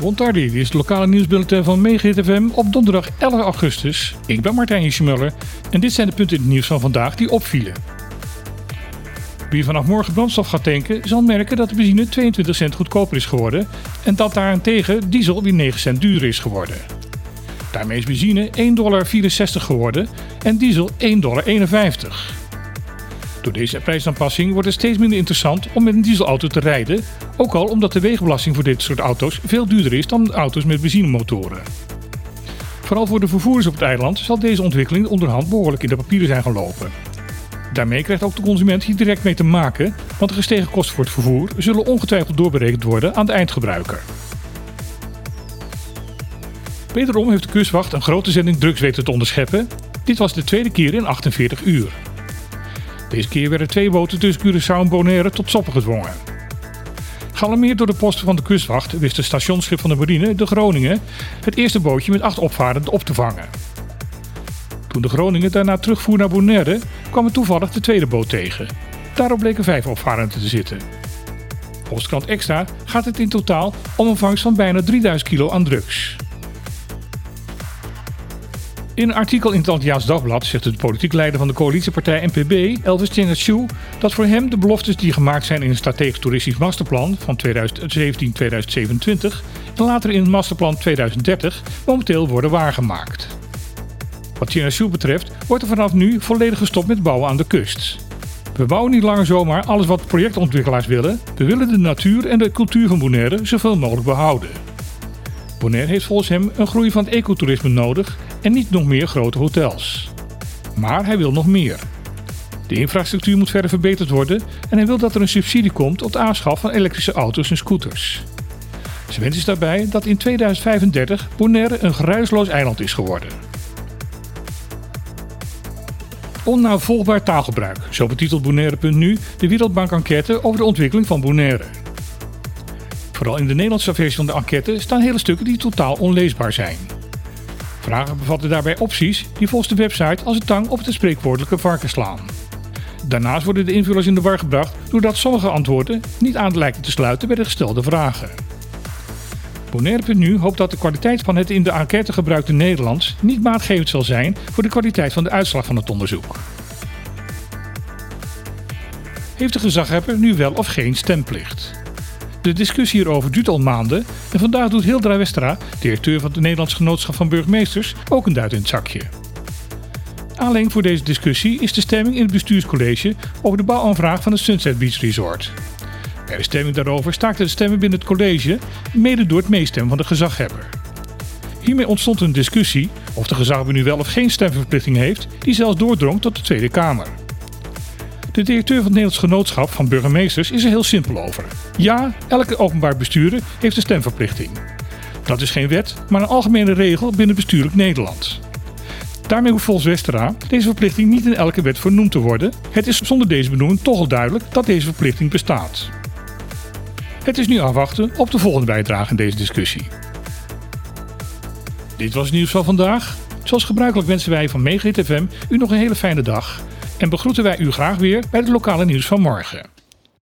Bontardi, dit is het lokale nieuwsbulletin van Megahit FM op donderdag 11 augustus. Ik ben Martijn Schmuller en dit zijn de punten in het nieuws van vandaag die opvielen. Wie vanaf morgen brandstof gaat tanken, zal merken dat de benzine 22 cent goedkoper is geworden en dat daarentegen diesel weer 9 cent duurder is geworden. Daarmee is benzine 1,64 dollar geworden en diesel 1,51 dollar. Door deze prijsaanpassing wordt het steeds minder interessant om met een dieselauto te rijden, ook al omdat de wegenbelasting voor dit soort auto's veel duurder is dan auto's met benzinemotoren. Vooral voor de vervoerders op het eiland zal deze ontwikkeling onderhand behoorlijk in de papieren zijn gelopen. Daarmee krijgt ook de consument hier direct mee te maken, want de gestegen kosten voor het vervoer zullen ongetwijfeld doorberekend worden aan de eindgebruiker. Wederom heeft de kustwacht een grote zending drugs weten te onderscheppen. Dit was de tweede keer in 48 uur. Deze keer werden twee boten tussen Curaçao en Bonaire tot stoppen gedwongen. Gealarmeerd door de posten van de kustwacht wist het stationsschip van de marine, de Groningen, het eerste bootje met acht opvarenden op te vangen. Toen de Groningen daarna terugvoer naar Bonaire, kwam het toevallig de tweede boot tegen. Daarop bleken vijf opvarenden te zitten. Volgens Extra gaat het in totaal om een vangst van bijna 3000 kilo aan drugs. In een artikel in het Antilliaans Dagblad zegt de politiek leider van de coalitiepartij NPB, Elvis Chengachu, dat voor hem de beloftes die gemaakt zijn in het strategisch toeristisch masterplan van 2017-2027 en later in het masterplan 2030 momenteel worden waargemaakt. Wat Chengachu betreft wordt er vanaf nu volledig gestopt met bouwen aan de kust. We bouwen niet langer zomaar alles wat projectontwikkelaars willen. We willen de natuur en de cultuur van Bonaire zoveel mogelijk behouden. Bonaire heeft volgens hem een groei van het ecotourisme nodig en niet nog meer grote hotels. Maar hij wil nog meer. De infrastructuur moet verder verbeterd worden en hij wil dat er een subsidie komt op de aanschaf van elektrische auto's en scooters. Zijn wens is daarbij dat in 2035 Bonaire een geruisloos eiland is geworden. Onnavolgbaar taalgebruik, zo betitelt Bonaire.nu de Wereldbank-enquête over de ontwikkeling van Bonaire. Vooral in de Nederlandse versie van de enquête staan hele stukken die totaal onleesbaar zijn. Vragen bevatten daarbij opties die volgens de website als een tang op het spreekwoordelijke varken slaan. Daarnaast worden de invullers in de war gebracht doordat sommige antwoorden niet aan lijken te sluiten bij de gestelde vragen. Bonaire.nu hoopt dat de kwaliteit van het in de enquête gebruikte Nederlands niet maatgevend zal zijn voor de kwaliteit van de uitslag van het onderzoek. Heeft de gezaghebber nu wel of geen stemplicht? De discussie hierover duurt al maanden en vandaag doet Hildra Westra, directeur van het Nederlands Genootschap van Burgemeesters, ook een duit in het zakje. Aanleiding voor deze discussie is de stemming in het bestuurscollege over de bouwaanvraag van het Sunset Beach Resort. Bij de stemming daarover staakten de stemmen binnen het college, mede door het meestemmen van de gezaghebber. Hiermee ontstond een discussie of de gezaghebber nu wel of geen stemverplichting heeft, die zelfs doordrong tot de Tweede Kamer. De directeur van het Nederlands Genootschap van Burgemeesters is er heel simpel over. Ja, elke openbaar bestuurder heeft een stemverplichting. Dat is geen wet, maar een algemene regel binnen bestuurlijk Nederland. Daarmee hoeft volgens Westera deze verplichting niet in elke wet vernoemd te worden. Het is zonder deze benoeming toch al duidelijk dat deze verplichting bestaat. Het is nu afwachten op de volgende bijdrage in deze discussie. Dit was het nieuws van vandaag. Zoals gebruikelijk wensen wij van Megahit FM u nog een hele fijne dag en begroeten wij u graag weer bij het lokale nieuws van morgen.